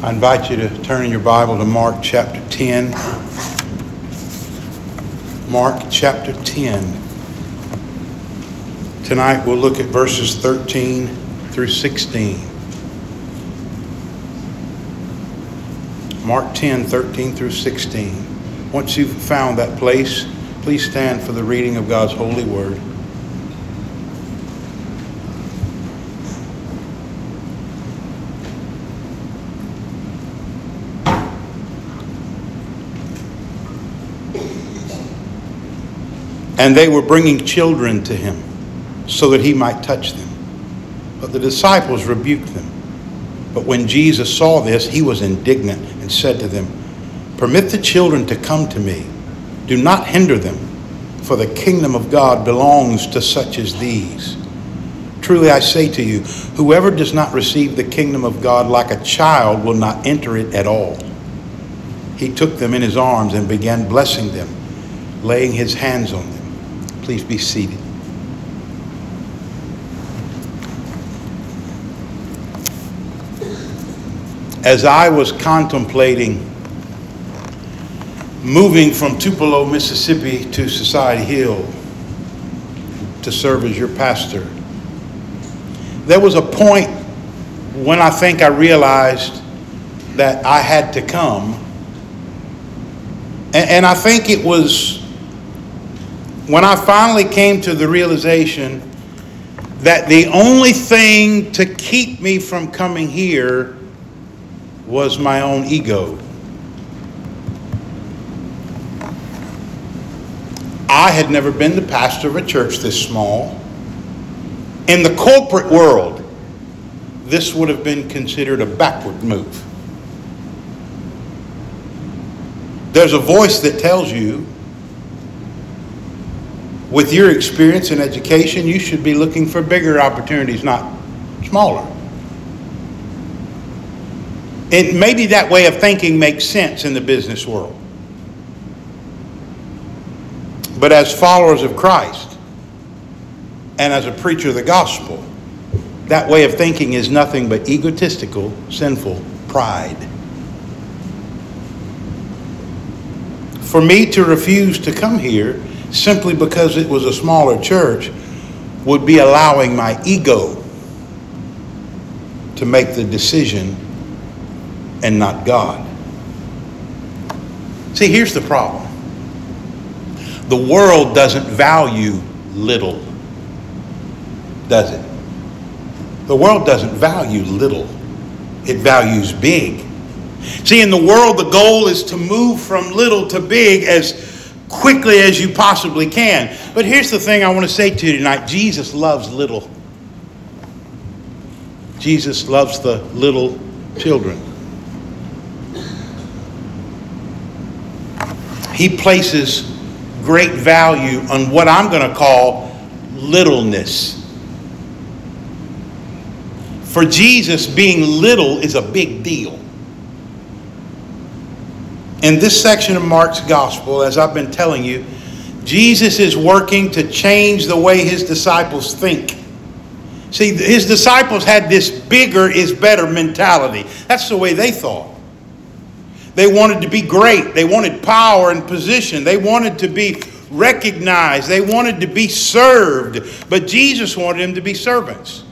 I invite you to turn in your Bible to Mark chapter 10. Mark chapter 10. Tonight we'll look at verses 13 through 16. Mark 10, 13 through 16. Once you've found that place, please stand for the reading of God's holy word. And they were bringing children to him so that he might touch them. But the disciples rebuked them. But when Jesus saw this, he was indignant and said to them, Permit the children to come to me. Do not hinder them, for the kingdom of God belongs to such as these. Truly I say to you, whoever does not receive the kingdom of God like a child will not enter it at all. He took them in his arms and began blessing them, laying his hands on them. Please be seated. As I was contemplating moving from Tupelo, Mississippi to Society Hill to serve as your pastor, there was a point when I think I realized that I had to come. And, I think it was when I finally came to the realization that the only thing to keep me from coming here was my own ego. I had never been the pastor of a church this small. In the corporate world, this would have been considered a backward move. There's a voice that tells you with your experience and education, you should be looking for bigger opportunities, not smaller. And maybe that way of thinking makes sense in the business world. But as followers of Christ and as a preacher of the gospel, that way of thinking is nothing but egotistical, sinful pride. For me to refuse to come here simply because it was a smaller church would be allowing my ego to make the decision and not God. See, here's the problem the world doesn't value little, does it? The world doesn't value little, it values big. See, in the world, the goal is to move from little to big as quickly as you possibly can. But here's the thing I want to say to you tonight Jesus loves little. Jesus loves the little children. He places great value on what I'm going to call littleness. For Jesus, being little is a big deal. In this section of Mark's gospel, as I've been telling you, Jesus is working to change the way his disciples think. See, his disciples had this bigger is better mentality. That's the way they thought. They wanted to be great. They wanted power and position. They wanted to be recognized. They wanted to be served. But Jesus wanted them to be servants.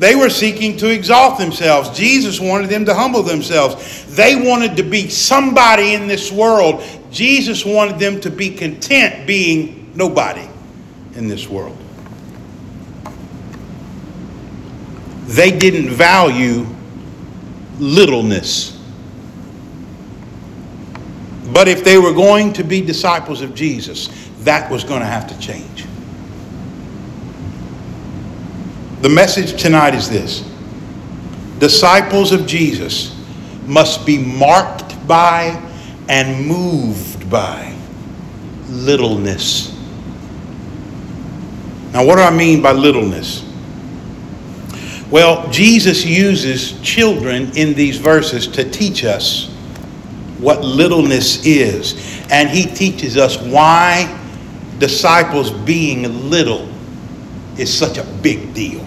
They were seeking to exalt themselves. Jesus wanted them to humble themselves. They wanted to be somebody in this world. Jesus wanted them to be content being nobody in this world. They didn't value littleness. But if they were going to be disciples of Jesus, that was going to have to change. The message tonight is this Disciples of Jesus must be marked by and moved by littleness. Now, what do I mean by littleness? Well, Jesus uses children in these verses to teach us what littleness is. And he teaches us why disciples being little is such a big deal.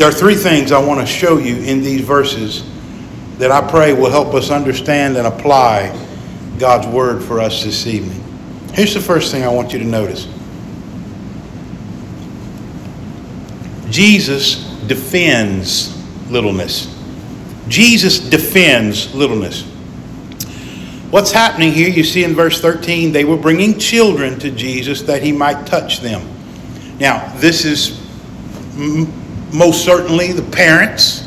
There are three things I want to show you in these verses that I pray will help us understand and apply God's word for us this evening. Here's the first thing I want you to notice Jesus defends littleness. Jesus defends littleness. What's happening here, you see in verse 13, they were bringing children to Jesus that he might touch them. Now, this is most certainly the parents.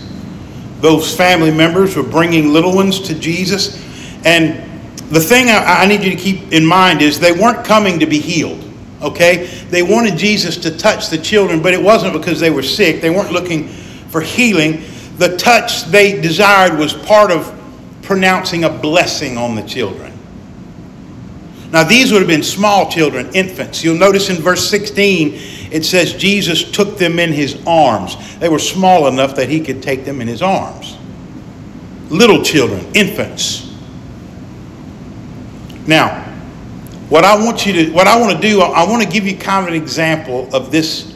Those family members were bringing little ones to Jesus. And the thing I, I need you to keep in mind is they weren't coming to be healed. Okay? They wanted Jesus to touch the children, but it wasn't because they were sick. They weren't looking for healing. The touch they desired was part of pronouncing a blessing on the children. Now, these would have been small children, infants. You'll notice in verse 16, it says Jesus took them in his arms. They were small enough that he could take them in his arms. Little children, infants. Now, what I want you to, what I want to do, I want to give you kind of an example of this,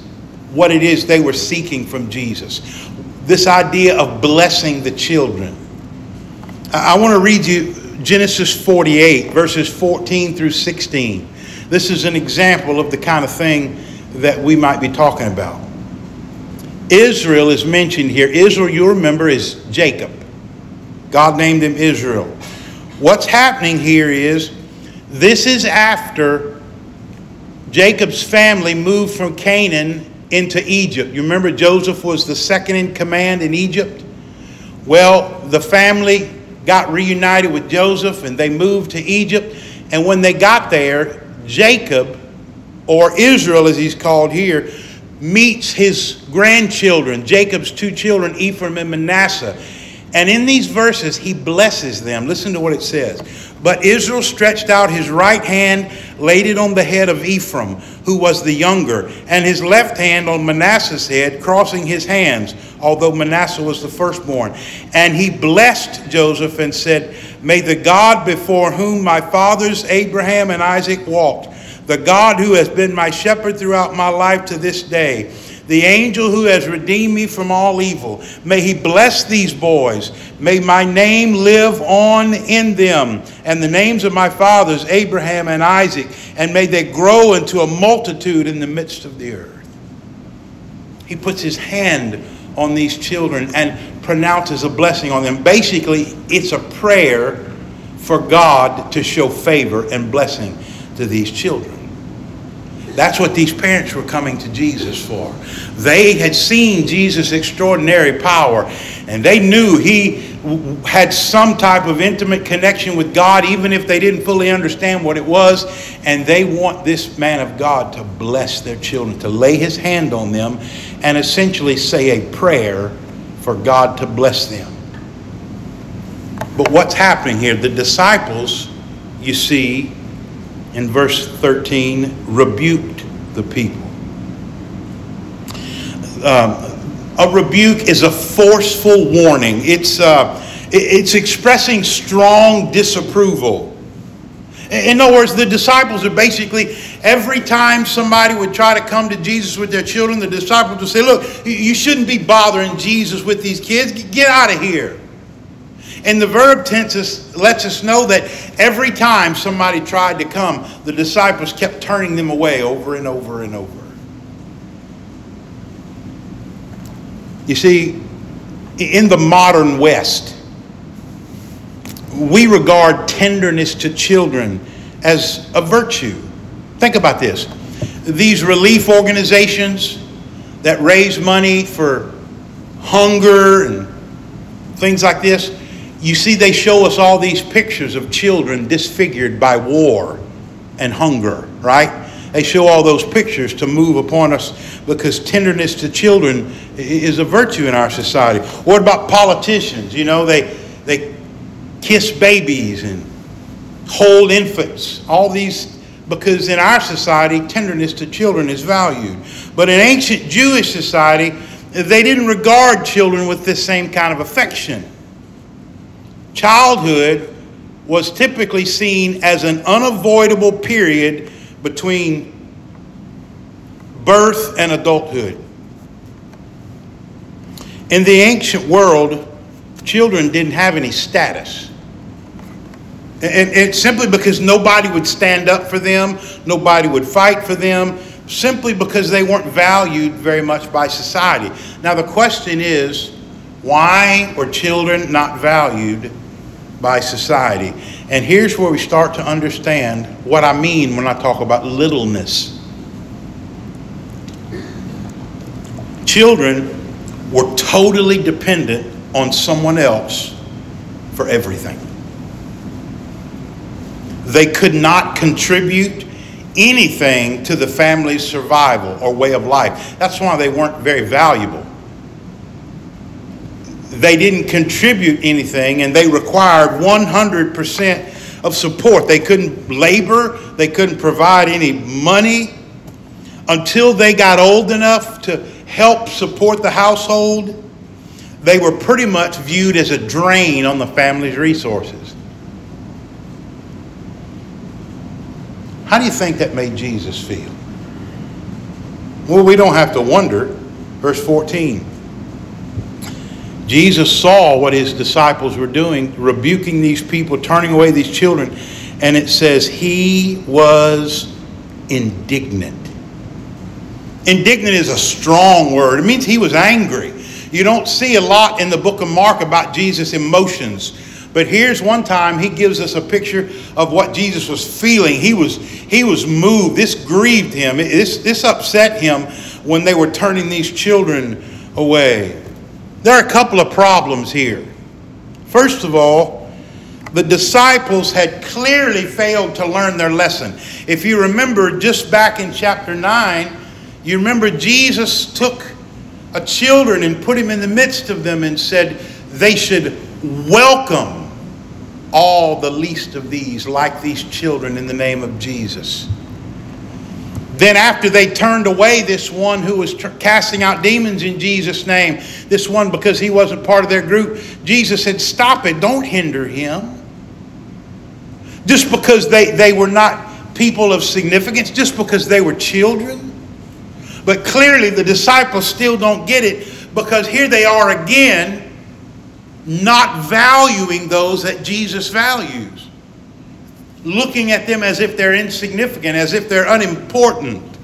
what it is they were seeking from Jesus. This idea of blessing the children. I want to read you Genesis 48, verses 14 through 16. This is an example of the kind of thing that we might be talking about. Israel is mentioned here. Israel, you remember, is Jacob. God named him Israel. What's happening here is this is after Jacob's family moved from Canaan into Egypt. You remember Joseph was the second in command in Egypt? Well, the family got reunited with Joseph and they moved to Egypt. And when they got there, Jacob, or Israel as he's called here, meets his grandchildren, Jacob's two children, Ephraim and Manasseh. And in these verses, he blesses them. Listen to what it says. But Israel stretched out his right hand, laid it on the head of Ephraim, who was the younger, and his left hand on Manasseh's head, crossing his hands, although Manasseh was the firstborn. And he blessed Joseph and said, May the God before whom my fathers Abraham and Isaac walked, the God who has been my shepherd throughout my life to this day, the angel who has redeemed me from all evil. May he bless these boys. May my name live on in them, and the names of my fathers, Abraham and Isaac, and may they grow into a multitude in the midst of the earth. He puts his hand on these children and pronounces a blessing on them. Basically, it's a prayer for God to show favor and blessing to these children. That's what these parents were coming to Jesus for. They had seen Jesus' extraordinary power, and they knew he had some type of intimate connection with God, even if they didn't fully understand what it was. And they want this man of God to bless their children, to lay his hand on them, and essentially say a prayer for God to bless them. But what's happening here? The disciples, you see, in verse 13 rebuked the people. Um, a rebuke is a forceful warning. It's, uh, it's expressing strong disapproval. In other words, the disciples are basically, every time somebody would try to come to Jesus with their children, the disciples would say, Look, you shouldn't be bothering Jesus with these kids. Get out of here. And the verb tense lets us know that every time somebody tried to come, the disciples kept turning them away over and over and over. You see, in the modern West, we regard tenderness to children as a virtue. Think about this. These relief organizations that raise money for hunger and things like this, you see, they show us all these pictures of children disfigured by war and hunger, right? They show all those pictures to move upon us because tenderness to children is a virtue in our society. What about politicians? You know, they, they kiss babies and hold infants. All these, because in our society, tenderness to children is valued. But in ancient Jewish society, they didn't regard children with this same kind of affection childhood was typically seen as an unavoidable period between birth and adulthood. In the ancient world, children didn't have any status. And it's simply because nobody would stand up for them, nobody would fight for them, simply because they weren't valued very much by society. Now, the question is why were children not valued by society? And here's where we start to understand what I mean when I talk about littleness. Children were totally dependent on someone else for everything. They could not contribute anything to the family's survival or way of life. That's why they weren't very valuable. They didn't contribute anything and they required 100% of support. They couldn't labor, they couldn't provide any money until they got old enough to help support the household. They were pretty much viewed as a drain on the family's resources. How do you think that made Jesus feel? Well, we don't have to wonder. Verse 14. Jesus saw what his disciples were doing, rebuking these people, turning away these children, and it says he was indignant. Indignant is a strong word. It means he was angry. You don't see a lot in the book of Mark about Jesus' emotions. But here's one time he gives us a picture of what Jesus was feeling. He was, he was moved. This grieved him. This, this upset him when they were turning these children away. There are a couple of problems here. First of all, the disciples had clearly failed to learn their lesson. If you remember just back in chapter 9, you remember Jesus took a children and put him in the midst of them and said they should welcome all the least of these, like these children, in the name of Jesus. Then, after they turned away this one who was tr- casting out demons in Jesus' name, this one because he wasn't part of their group, Jesus said, Stop it, don't hinder him. Just because they, they were not people of significance, just because they were children. But clearly, the disciples still don't get it because here they are again not valuing those that Jesus values, looking at them as if they're insignificant, as if they're unimportant.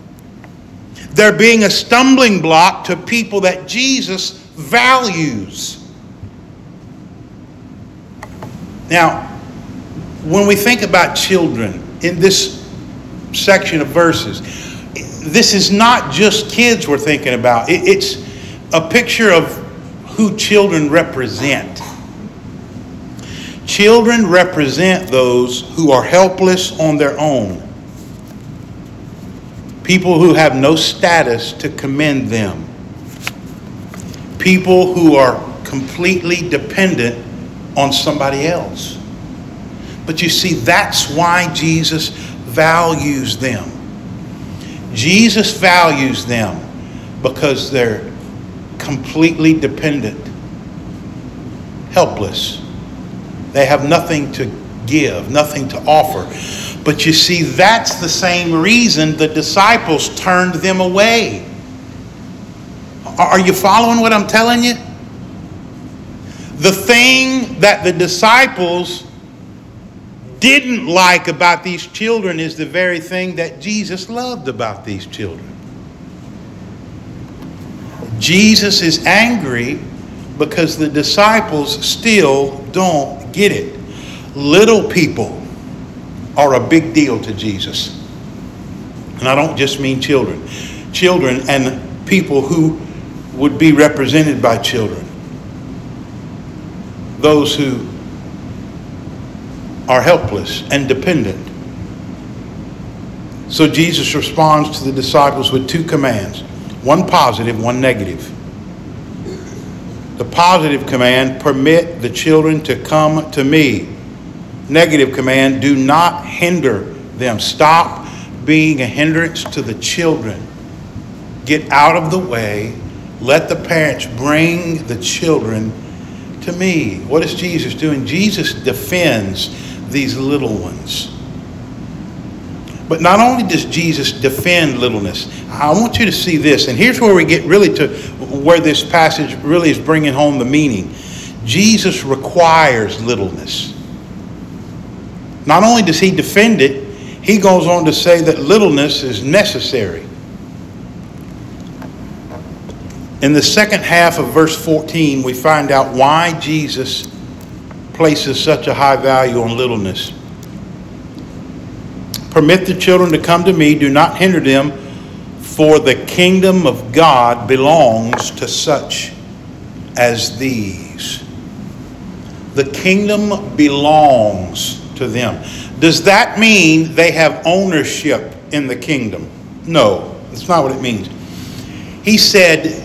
They're being a stumbling block to people that Jesus values. Now, when we think about children in this section of verses, this is not just kids we're thinking about. It's a picture of who children represent. Children represent those who are helpless on their own, people who have no status to commend them, people who are completely dependent on somebody else. But you see, that's why Jesus values them. Jesus values them because they're completely dependent, helpless. They have nothing to give, nothing to offer. But you see, that's the same reason the disciples turned them away. Are you following what I'm telling you? The thing that the disciples didn't like about these children is the very thing that Jesus loved about these children. Jesus is angry because the disciples still don't get it. Little people are a big deal to Jesus. And I don't just mean children, children and people who would be represented by children. Those who are helpless and dependent. So Jesus responds to the disciples with two commands one positive, one negative. The positive command, permit the children to come to me. Negative command, do not hinder them. Stop being a hindrance to the children. Get out of the way. Let the parents bring the children to me. What is Jesus doing? Jesus defends these little ones. But not only does Jesus defend littleness, I want you to see this, and here's where we get really to where this passage really is bringing home the meaning. Jesus requires littleness. Not only does he defend it, he goes on to say that littleness is necessary. In the second half of verse 14, we find out why Jesus places such a high value on littleness. Permit the children to come to me, do not hinder them, for the kingdom of God belongs to such as these. The kingdom belongs to them. Does that mean they have ownership in the kingdom? No, that's not what it means. He said,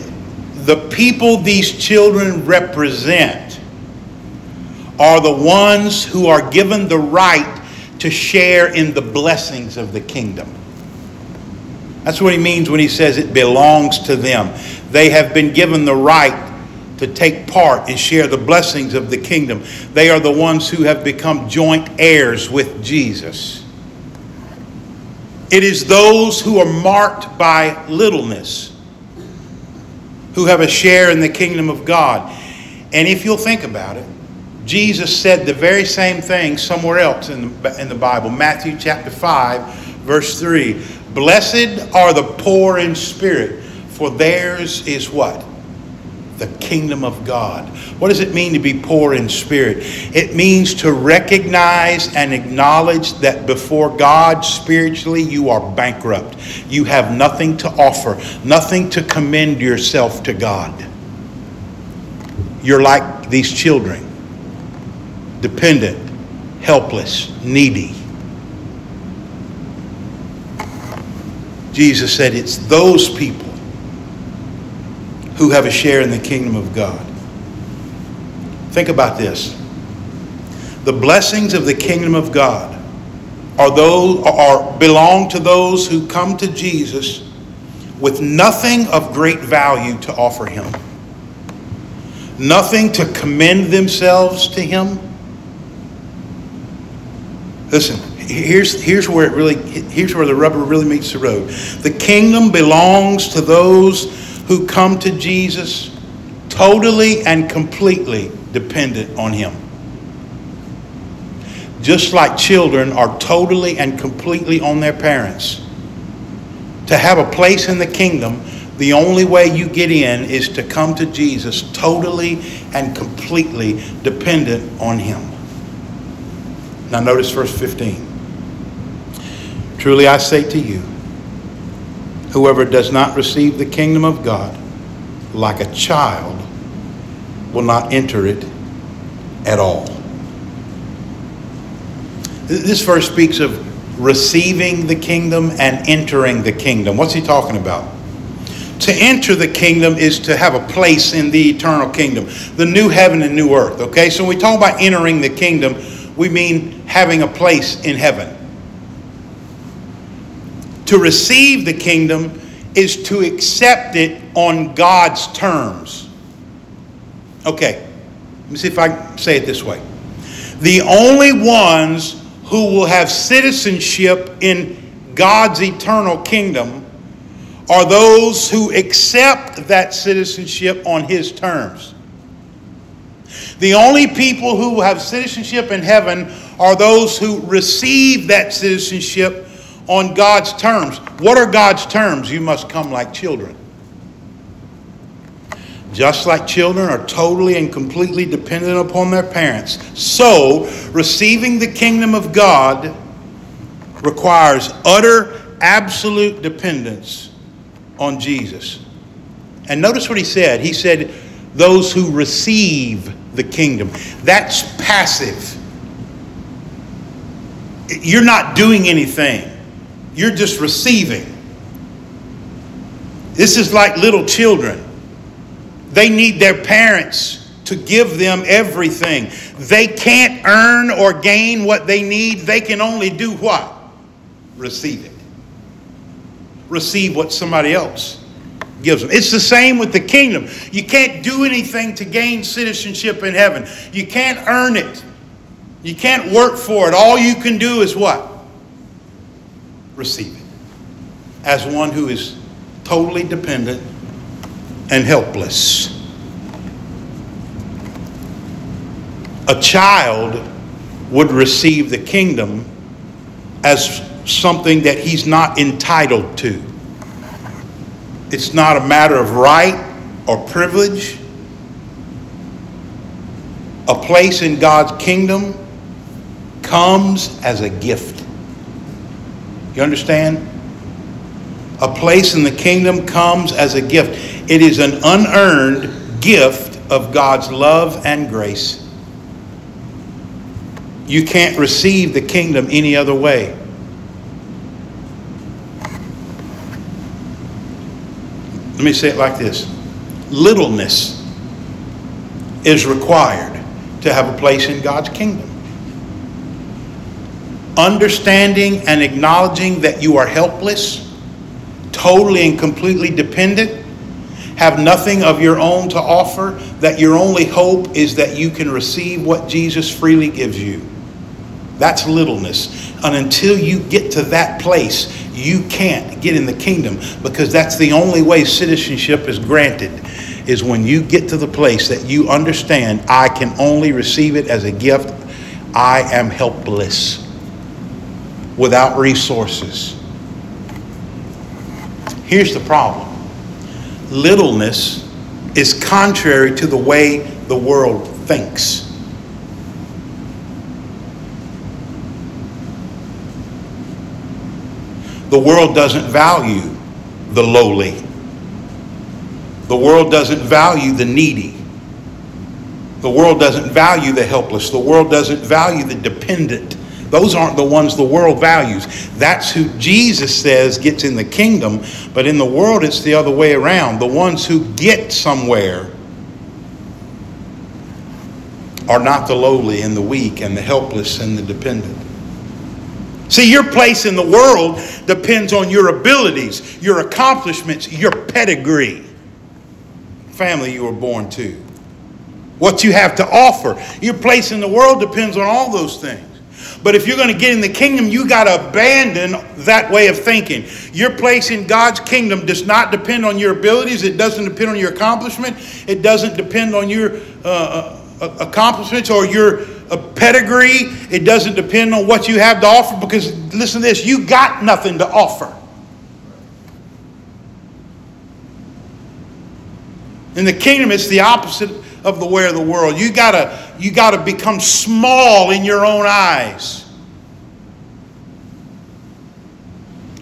the people these children represent are the ones who are given the right to share in the blessings of the kingdom. That's what he means when he says it belongs to them. They have been given the right to take part and share the blessings of the kingdom. They are the ones who have become joint heirs with Jesus. It is those who are marked by littleness who have a share in the kingdom of God. And if you'll think about it, Jesus said the very same thing somewhere else in the, in the Bible. Matthew chapter 5, verse 3. Blessed are the poor in spirit, for theirs is what? the kingdom of God. What does it mean to be poor in spirit? It means to recognize and acknowledge that before God, spiritually, you are bankrupt. You have nothing to offer, nothing to commend yourself to God. You're like these children dependent, helpless, needy. Jesus said it's those people who have a share in the kingdom of God. Think about this. The blessings of the kingdom of God are those are belong to those who come to Jesus with nothing of great value to offer him. Nothing to commend themselves to him. Listen, here's, here's where it really here's where the rubber really meets the road. The kingdom belongs to those who come to Jesus totally and completely dependent on Him. Just like children are totally and completely on their parents. To have a place in the kingdom, the only way you get in is to come to Jesus totally and completely dependent on Him. Now, notice verse 15. Truly I say to you, Whoever does not receive the kingdom of God like a child will not enter it at all. This verse speaks of receiving the kingdom and entering the kingdom. What's he talking about? To enter the kingdom is to have a place in the eternal kingdom, the new heaven and new earth. Okay, so when we talk about entering the kingdom, we mean having a place in heaven. To receive the kingdom is to accept it on God's terms. Okay, let me see if I say it this way. The only ones who will have citizenship in God's eternal kingdom are those who accept that citizenship on His terms. The only people who have citizenship in heaven are those who receive that citizenship on God's terms. What are God's terms? You must come like children. Just like children are totally and completely dependent upon their parents, so receiving the kingdom of God requires utter, absolute dependence on Jesus. And notice what he said. He said, Those who receive the kingdom. That's passive. You're not doing anything. You're just receiving. This is like little children. They need their parents to give them everything. They can't earn or gain what they need. They can only do what? Receive it. Receive what somebody else gives them. It's the same with the kingdom. You can't do anything to gain citizenship in heaven. You can't earn it. You can't work for it. All you can do is what? receive it as one who is totally dependent and helpless. a child would receive the kingdom as something that he's not entitled to. It's not a matter of right or privilege. A place in God's kingdom comes as a gift. You understand? A place in the kingdom comes as a gift. It is an unearned gift of God's love and grace. You can't receive the kingdom any other way. Let me say it like this littleness is required to have a place in God's kingdom. Understanding and acknowledging that you are helpless, totally and completely dependent, have nothing of your own to offer, that your only hope is that you can receive what Jesus freely gives you. That's littleness. And until you get to that place, you can't get in the kingdom because that's the only way citizenship is granted is when you get to the place that you understand I can only receive it as a gift. I am helpless without resources. Here's the problem littleness is contrary to the way the world thinks. The world doesn't value the lowly. The world doesn't value the needy. The world doesn't value the helpless. The world doesn't value the dependent. Those aren't the ones the world values. That's who Jesus says gets in the kingdom, but in the world it's the other way around. The ones who get somewhere are not the lowly and the weak and the helpless and the dependent. See, your place in the world depends on your abilities, your accomplishments, your pedigree, family you were born to, what you have to offer. Your place in the world depends on all those things. But if you're going to get in the kingdom, you got to abandon that way of thinking. Your place in God's kingdom does not depend on your abilities. It doesn't depend on your accomplishment. It doesn't depend on your uh, uh accomplishments or your a pedigree. It doesn't depend on what you have to offer because, listen to this, you got nothing to offer. In the kingdom, it's the opposite of the way of the world. You gotta, you gotta become small in your own eyes.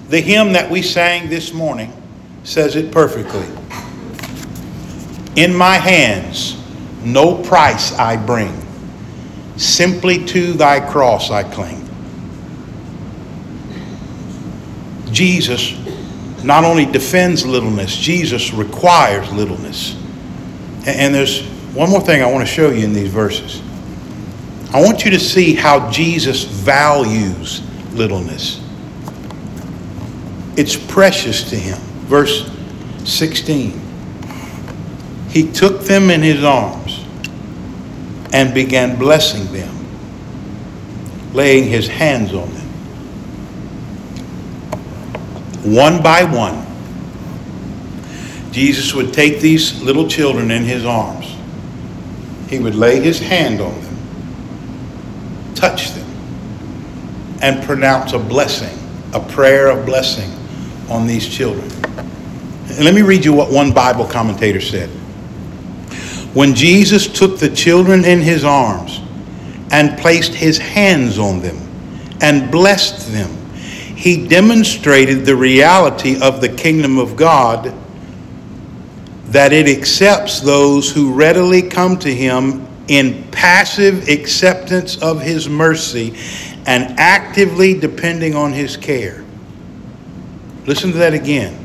The hymn that we sang this morning says it perfectly. In my hands, no price I bring Simply to thy cross I cling. Jesus not only defends littleness, Jesus requires littleness. And there's one more thing I want to show you in these verses. I want you to see how Jesus values littleness. It's precious to him. Verse 16. He took them in his arms and began blessing them, laying his hands on them. One by one, Jesus would take these little children in his arms. He would lay his hand on them, touch them, and pronounce a blessing, a prayer of blessing on these children. And let me read you what one Bible commentator said. When Jesus took the children in his arms and placed his hands on them and blessed them, he demonstrated the reality of the kingdom of God that it accepts those who readily come to him in passive acceptance of his mercy and actively depending on his care. Listen to that again.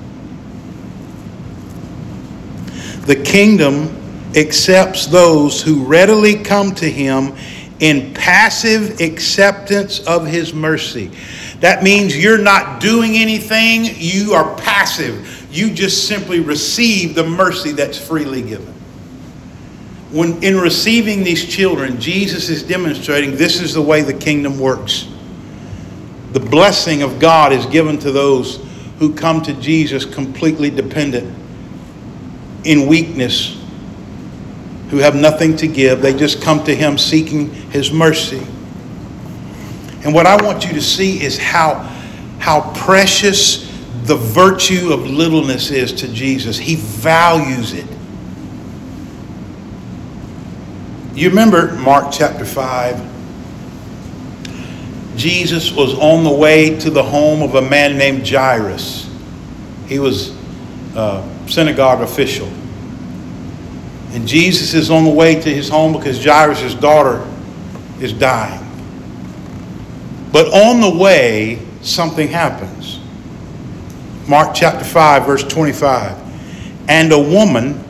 The kingdom accepts those who readily come to him in passive acceptance of his mercy. That means you're not doing anything, you are passive. You just simply receive the mercy that's freely given. When in receiving these children, Jesus is demonstrating this is the way the kingdom works. The blessing of God is given to those who come to Jesus completely dependent in weakness who have nothing to give. They just come to him seeking his mercy. And what I want you to see is how, how precious the virtue of littleness is to Jesus. He values it. You remember Mark chapter 5? Jesus was on the way to the home of a man named Jairus. He was a synagogue official. And Jesus is on the way to his home because Jairus' daughter is dying. But on the way, something happens. Mark chapter 5, verse 25. And a woman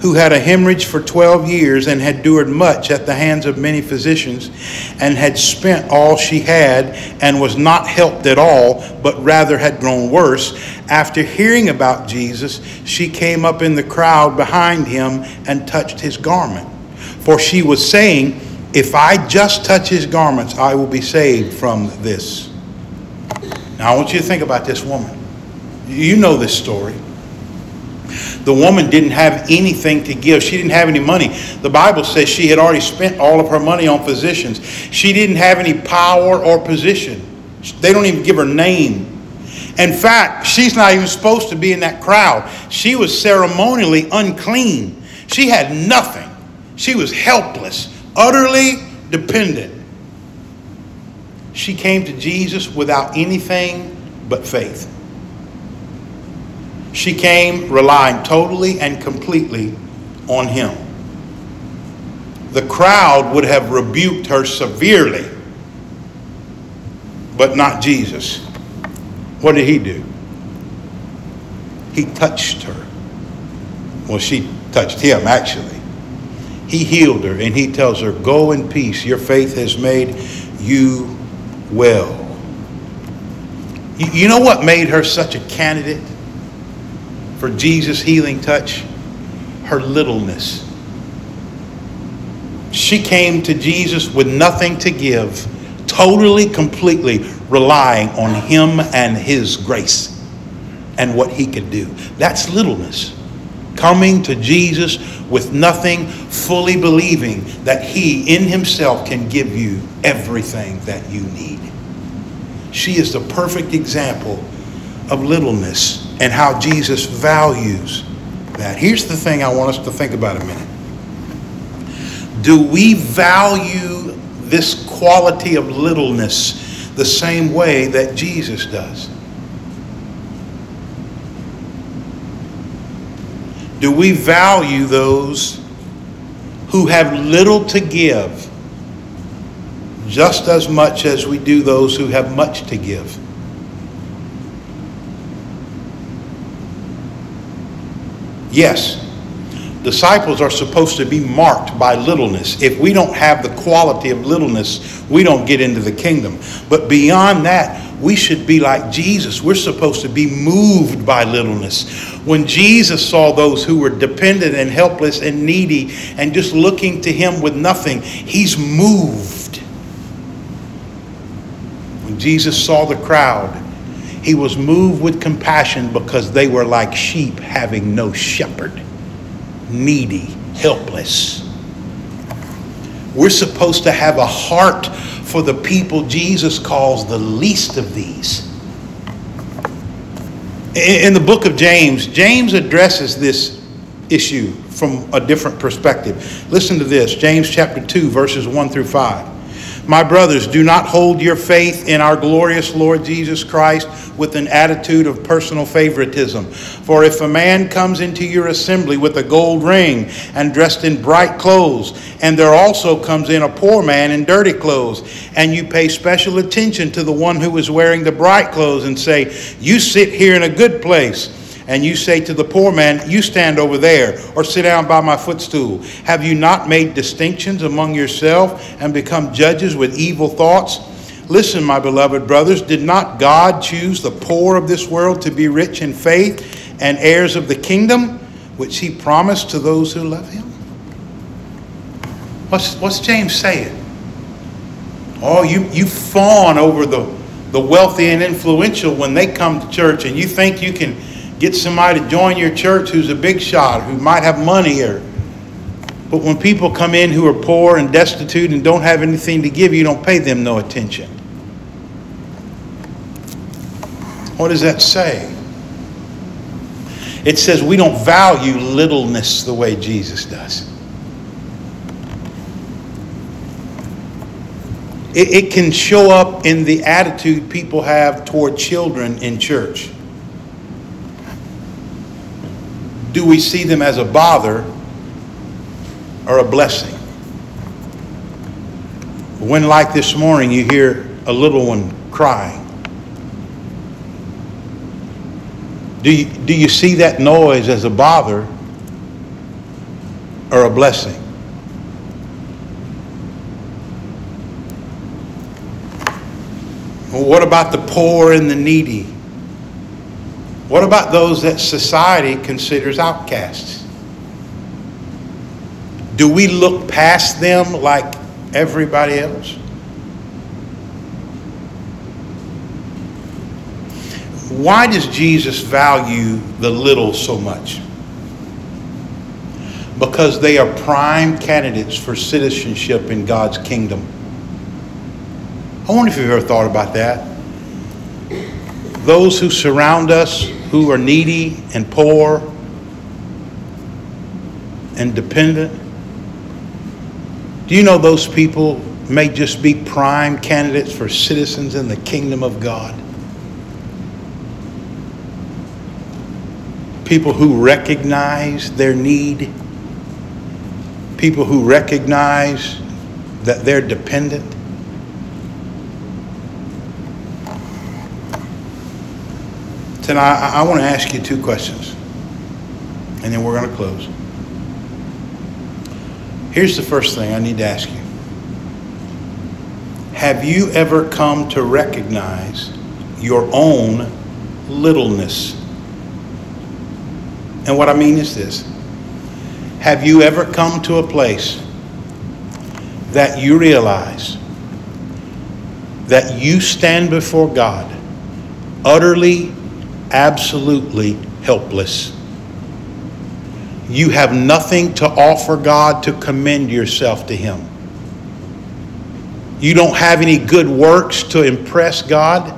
who had a hemorrhage for 12 years and had endured much at the hands of many physicians and had spent all she had and was not helped at all, but rather had grown worse. After hearing about Jesus, she came up in the crowd behind him and touched his garment. For she was saying, If I just touch his garments, I will be saved from this. Now, I want you to think about this woman. You know this story. The woman didn't have anything to give. She didn't have any money. The Bible says she had already spent all of her money on physicians. She didn't have any power or position. They don't even give her name. In fact, she's not even supposed to be in that crowd. She was ceremonially unclean. She had nothing. She was helpless, utterly dependent. She came to Jesus without anything but faith. She came relying totally and completely on him. The crowd would have rebuked her severely, but not Jesus. What did he do? He touched her. Well, she touched him, actually. He healed her and he tells her, Go in peace. Your faith has made you well. You know what made her such a candidate? For Jesus' healing touch? Her littleness. She came to Jesus with nothing to give, totally, completely relying on Him and His grace and what He could do. That's littleness. Coming to Jesus with nothing, fully believing that He in Himself can give you everything that you need. She is the perfect example of littleness and how Jesus values that. Here's the thing I want us to think about a minute. Do we value this quality of littleness the same way that Jesus does? Do we value those who have little to give just as much as we do those who have much to give? Yes, disciples are supposed to be marked by littleness. If we don't have the quality of littleness, we don't get into the kingdom. But beyond that, we should be like Jesus. We're supposed to be moved by littleness. When Jesus saw those who were dependent and helpless and needy and just looking to him with nothing, he's moved. When Jesus saw the crowd, he was moved with compassion because they were like sheep having no shepherd, needy, helpless. We're supposed to have a heart for the people Jesus calls the least of these. In the book of James, James addresses this issue from a different perspective. Listen to this James chapter 2, verses 1 through 5. My brothers, do not hold your faith in our glorious Lord Jesus Christ with an attitude of personal favoritism. For if a man comes into your assembly with a gold ring and dressed in bright clothes, and there also comes in a poor man in dirty clothes, and you pay special attention to the one who is wearing the bright clothes and say, You sit here in a good place and you say to the poor man, You stand over there, or sit down by my footstool, have you not made distinctions among yourself and become judges with evil thoughts? Listen, my beloved brothers, did not God choose the poor of this world to be rich in faith and heirs of the kingdom, which he promised to those who love him? What's, what's James saying? Oh, you, you fawn over the, the wealthy and influential when they come to church, and you think you can get somebody to join your church who's a big shot, who might have money or But when people come in who are poor and destitute and don't have anything to give, you don't pay them no attention. What does that say? It says we don't value littleness the way Jesus does. It, it can show up in the attitude people have toward children in church. Do we see them as a bother or a blessing? When, like this morning, you hear a little one crying, Do you, do you see that noise as a bother or a blessing? Well, what about the poor and the needy? What about those that society considers outcasts? Do we look past them like everybody else? Why does Jesus value the little so much? Because they are prime candidates for citizenship in God's kingdom. I wonder if you've ever thought about that. Those who surround us, who are needy and poor and dependent, do you know those people may just be prime candidates for citizens in the kingdom of God? people who recognize their need, people who recognize that they're dependent. Tonight, I, I want to ask you two questions, and then we're going to close. Here's the first thing I need to ask you Have you ever come to recognize your own littleness? And what I mean is this Have you ever come to a place that you realize that you stand before God utterly, absolutely helpless? You have nothing to offer God to commend yourself to Him. You don't have any good works to impress God.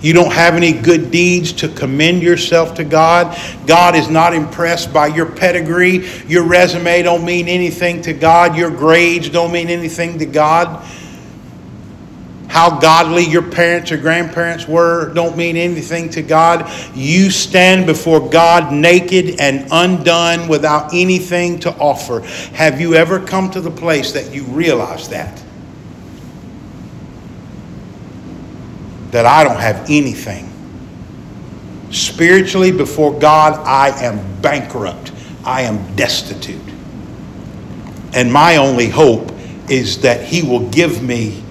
You don't have any good deeds to commend yourself to God. God is not impressed by your pedigree. Your resume don't mean anything to God. Your grades don't mean anything to God. How godly your parents or grandparents were don't mean anything to God. You stand before God naked and undone without anything to offer. Have you ever come to the place that you realize that? that I don't have anything. Spiritually, before God, I am bankrupt. I am destitute. And my only hope is that He will give me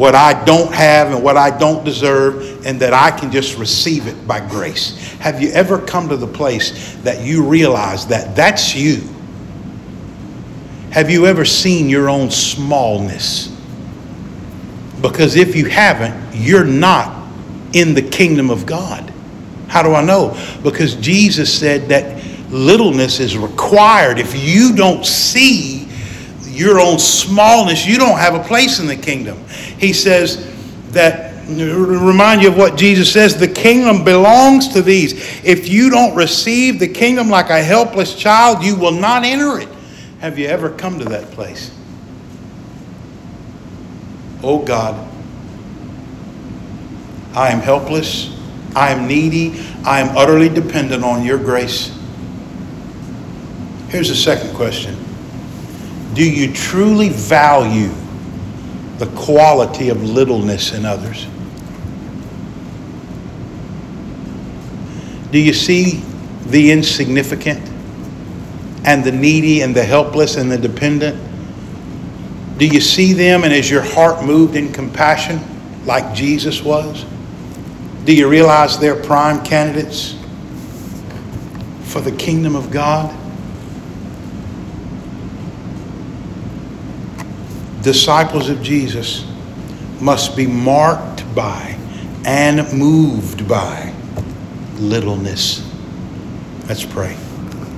what I don't have and what I don't deserve, and that I can just receive it by grace. Have you ever come to the place that you realize that that's you? Have you ever seen your own smallness? Because if you haven't, you're not in the kingdom of God. How do I know? Because Jesus said that littleness is required. If you don't see your own smallness, you don't have a place in the kingdom. He says that remind you of what Jesus says the kingdom belongs to these. If you don't receive the kingdom like a helpless child, you will not enter it. Have you ever come to that place? Oh God, I am helpless. I am needy. I am utterly dependent on your grace. Here's the second question Do you truly value the quality of littleness in others? Do you see the insignificant and the needy and the helpless and the dependent? Do you see them and is your heart moved in compassion like Jesus was? Do you realize they're prime candidates for the kingdom of God? Disciples of Jesus must be marked by and moved by littleness. Let's pray.